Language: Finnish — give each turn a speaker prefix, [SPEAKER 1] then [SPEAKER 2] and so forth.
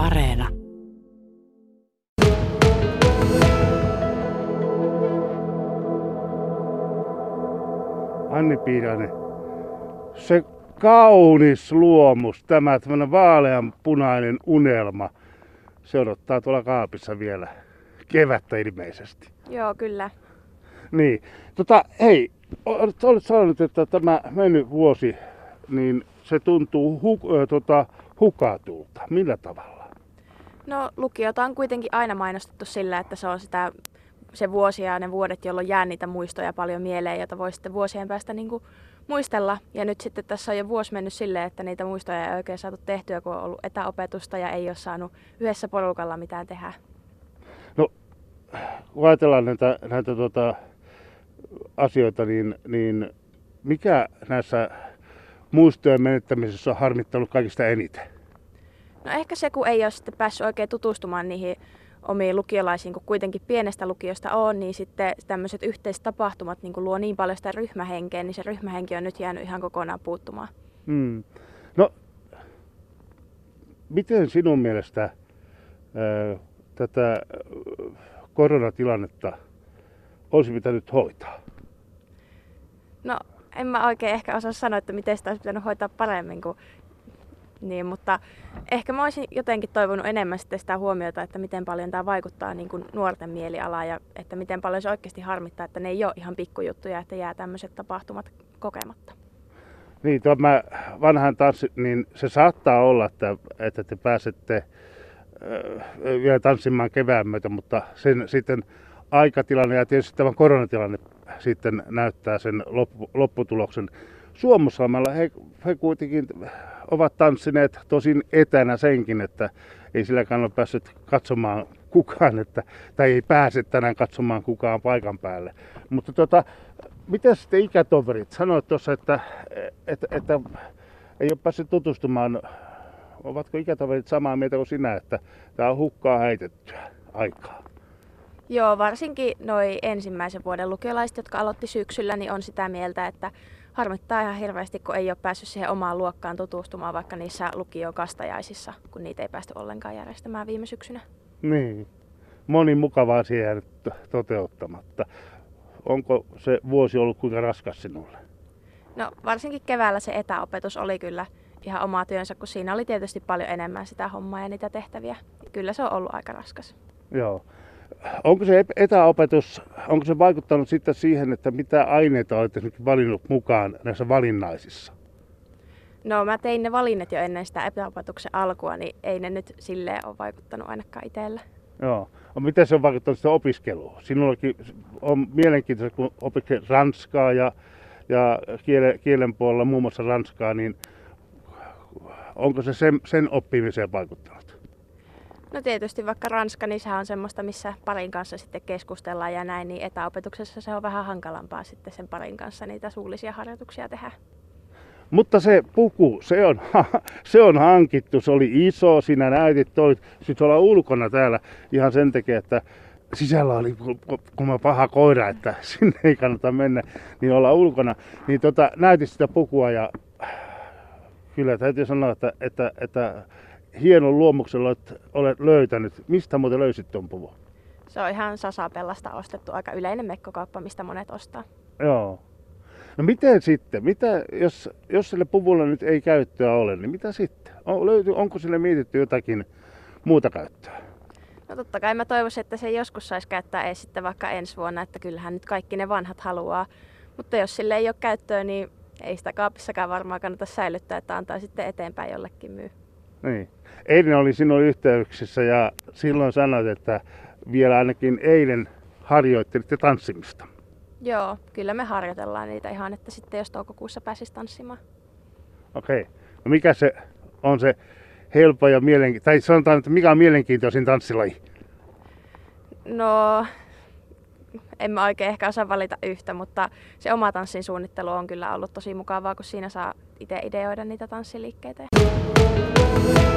[SPEAKER 1] Areena.
[SPEAKER 2] Anni Piirainen, se kaunis luomus, tämä tämmöinen vaaleanpunainen unelma, se odottaa tuolla kaapissa vielä kevättä ilmeisesti.
[SPEAKER 3] Joo, kyllä.
[SPEAKER 2] Niin, tota, hei, olet sanonut, että tämä mennyt vuosi, niin se tuntuu hu, ö, tota, hukatulta. Millä tavalla?
[SPEAKER 3] No lukiota on kuitenkin aina mainostettu sillä, että se on sitä, se vuosi ja ne vuodet, jolloin jää niitä muistoja paljon mieleen, joita voi sitten vuosien päästä niin kuin muistella. Ja nyt sitten tässä on jo vuosi mennyt silleen, että niitä muistoja ei oikein saatu tehtyä, kun on ollut etäopetusta ja ei ole saanut yhdessä porukalla mitään tehdä.
[SPEAKER 2] No, kun ajatellaan näitä, näitä tota, asioita, niin, niin mikä näissä muistojen menettämisessä on harmittanut kaikista eniten?
[SPEAKER 3] No ehkä se, kun ei ole sitten päässyt oikein tutustumaan niihin omiin lukiolaisiin, kun kuitenkin pienestä lukiosta on, niin sitten tämmöiset yhteiset tapahtumat niin luo niin paljon sitä ryhmähenkeä, niin se ryhmähenki on nyt jäänyt ihan kokonaan puuttumaan.
[SPEAKER 2] Hmm. No, miten sinun mielestä ää, tätä koronatilannetta olisi pitänyt hoitaa?
[SPEAKER 3] No, en mä oikein ehkä osaa sanoa, että miten sitä olisi pitänyt hoitaa paremmin kuin niin, mutta ehkä mä olisin jotenkin toivonut enemmän sitä huomiota, että miten paljon tämä vaikuttaa niin kuin nuorten mielialaan ja että miten paljon se oikeasti harmittaa, että ne ei ole ihan pikkujuttuja, että jää tämmöiset tapahtumat kokematta.
[SPEAKER 2] Niin, tämä vanhan tanssi, niin se saattaa olla, että, että te pääsette äh, vielä tanssimaan kevään myötä, mutta sen sitten aikatilanne ja tietysti tämä koronatilanne sitten näyttää sen loppu, lopputuloksen. Suomussalmella he, he kuitenkin ovat tanssineet tosin etänä senkin, että ei sillä kannata päässyt katsomaan kukaan, että, tai ei pääse tänään katsomaan kukaan paikan päälle. Mutta tota, miten sitten ikätoverit? Sanoit tuossa, että, että, että ei ole päässyt tutustumaan. Ovatko ikätoverit samaa mieltä kuin sinä, että tämä on hukkaa heitettyä aikaa?
[SPEAKER 3] Joo, varsinkin noi ensimmäisen vuoden lukiolaiset, jotka aloitti syksyllä, niin on sitä mieltä, että harmittaa ihan hirveästi, kun ei ole päässyt siihen omaan luokkaan tutustumaan vaikka niissä lukiokastajaisissa, kun niitä ei päästy ollenkaan järjestämään viime syksynä.
[SPEAKER 2] Niin, moni mukava asia jäänyt toteuttamatta. Onko se vuosi ollut kuinka raskas sinulle?
[SPEAKER 3] No varsinkin keväällä se etäopetus oli kyllä ihan oma työnsä, kun siinä oli tietysti paljon enemmän sitä hommaa ja niitä tehtäviä. Kyllä se on ollut aika raskas.
[SPEAKER 2] Joo onko se etäopetus, onko se vaikuttanut sitten siihen, että mitä aineita olet esimerkiksi valinnut mukaan näissä valinnaisissa?
[SPEAKER 3] No mä tein ne valinnat jo ennen sitä etäopetuksen alkua, niin ei ne nyt silleen ole vaikuttanut ainakaan itselle.
[SPEAKER 2] Joo. No, miten se on vaikuttanut sitä opiskeluun? Sinullakin on mielenkiintoista, kun opiskelet ranskaa ja, ja kielen, kielen puolella muun muassa ranskaa, niin onko se sen, sen oppimiseen vaikuttanut?
[SPEAKER 3] No tietysti vaikka Ranska, niin sehän on semmoista, missä parin kanssa sitten keskustellaan ja näin, niin etäopetuksessa se on vähän hankalampaa sitten sen parin kanssa niitä suullisia harjoituksia tehdä.
[SPEAKER 2] Mutta se puku, se on, se on hankittu, se oli iso, sinä näytit toi, sitten olla ulkona täällä ihan sen takia, että sisällä oli kun mä paha koira, että sinne ei kannata mennä, niin olla ulkona. Niin tota, näytit sitä pukua ja kyllä täytyy sanoa, että, että, että hienon luomuksella olet, olet löytänyt. Mistä muuten löysit tuon puvun?
[SPEAKER 3] Se on ihan Sasapellasta ostettu, aika yleinen mekkokauppa, mistä monet ostaa.
[SPEAKER 2] Joo. No miten sitten? Mitä, jos, jos sille puvulle nyt ei käyttöä ole, niin mitä sitten? On, löytyy, onko sille mietitty jotakin muuta käyttöä?
[SPEAKER 3] No totta kai mä toivoisin, että se joskus saisi käyttää ei sitten vaikka ensi vuonna, että kyllähän nyt kaikki ne vanhat haluaa. Mutta jos sille ei ole käyttöä, niin ei sitä kaapissakaan varmaan kannata säilyttää, että antaa sitten eteenpäin jollekin myy.
[SPEAKER 2] Niin. Eilen oli sinun yhteyksissä ja silloin sanoit, että vielä ainakin eilen harjoittelitte tanssimista.
[SPEAKER 3] Joo, kyllä me harjoitellaan niitä ihan, että sitten jos toukokuussa pääsisi tanssimaan.
[SPEAKER 2] Okei. Okay. No mikä se on se helppo ja mielenkiintoinen, tai sanotaan, että mikä on mielenkiintoisin tanssilaji?
[SPEAKER 3] No, en mä oikein ehkä osaa valita yhtä, mutta se oma tanssin suunnittelu on kyllä ollut tosi mukavaa, kun siinä saa itse ideoida niitä tanssiliikkeitä. Thank you.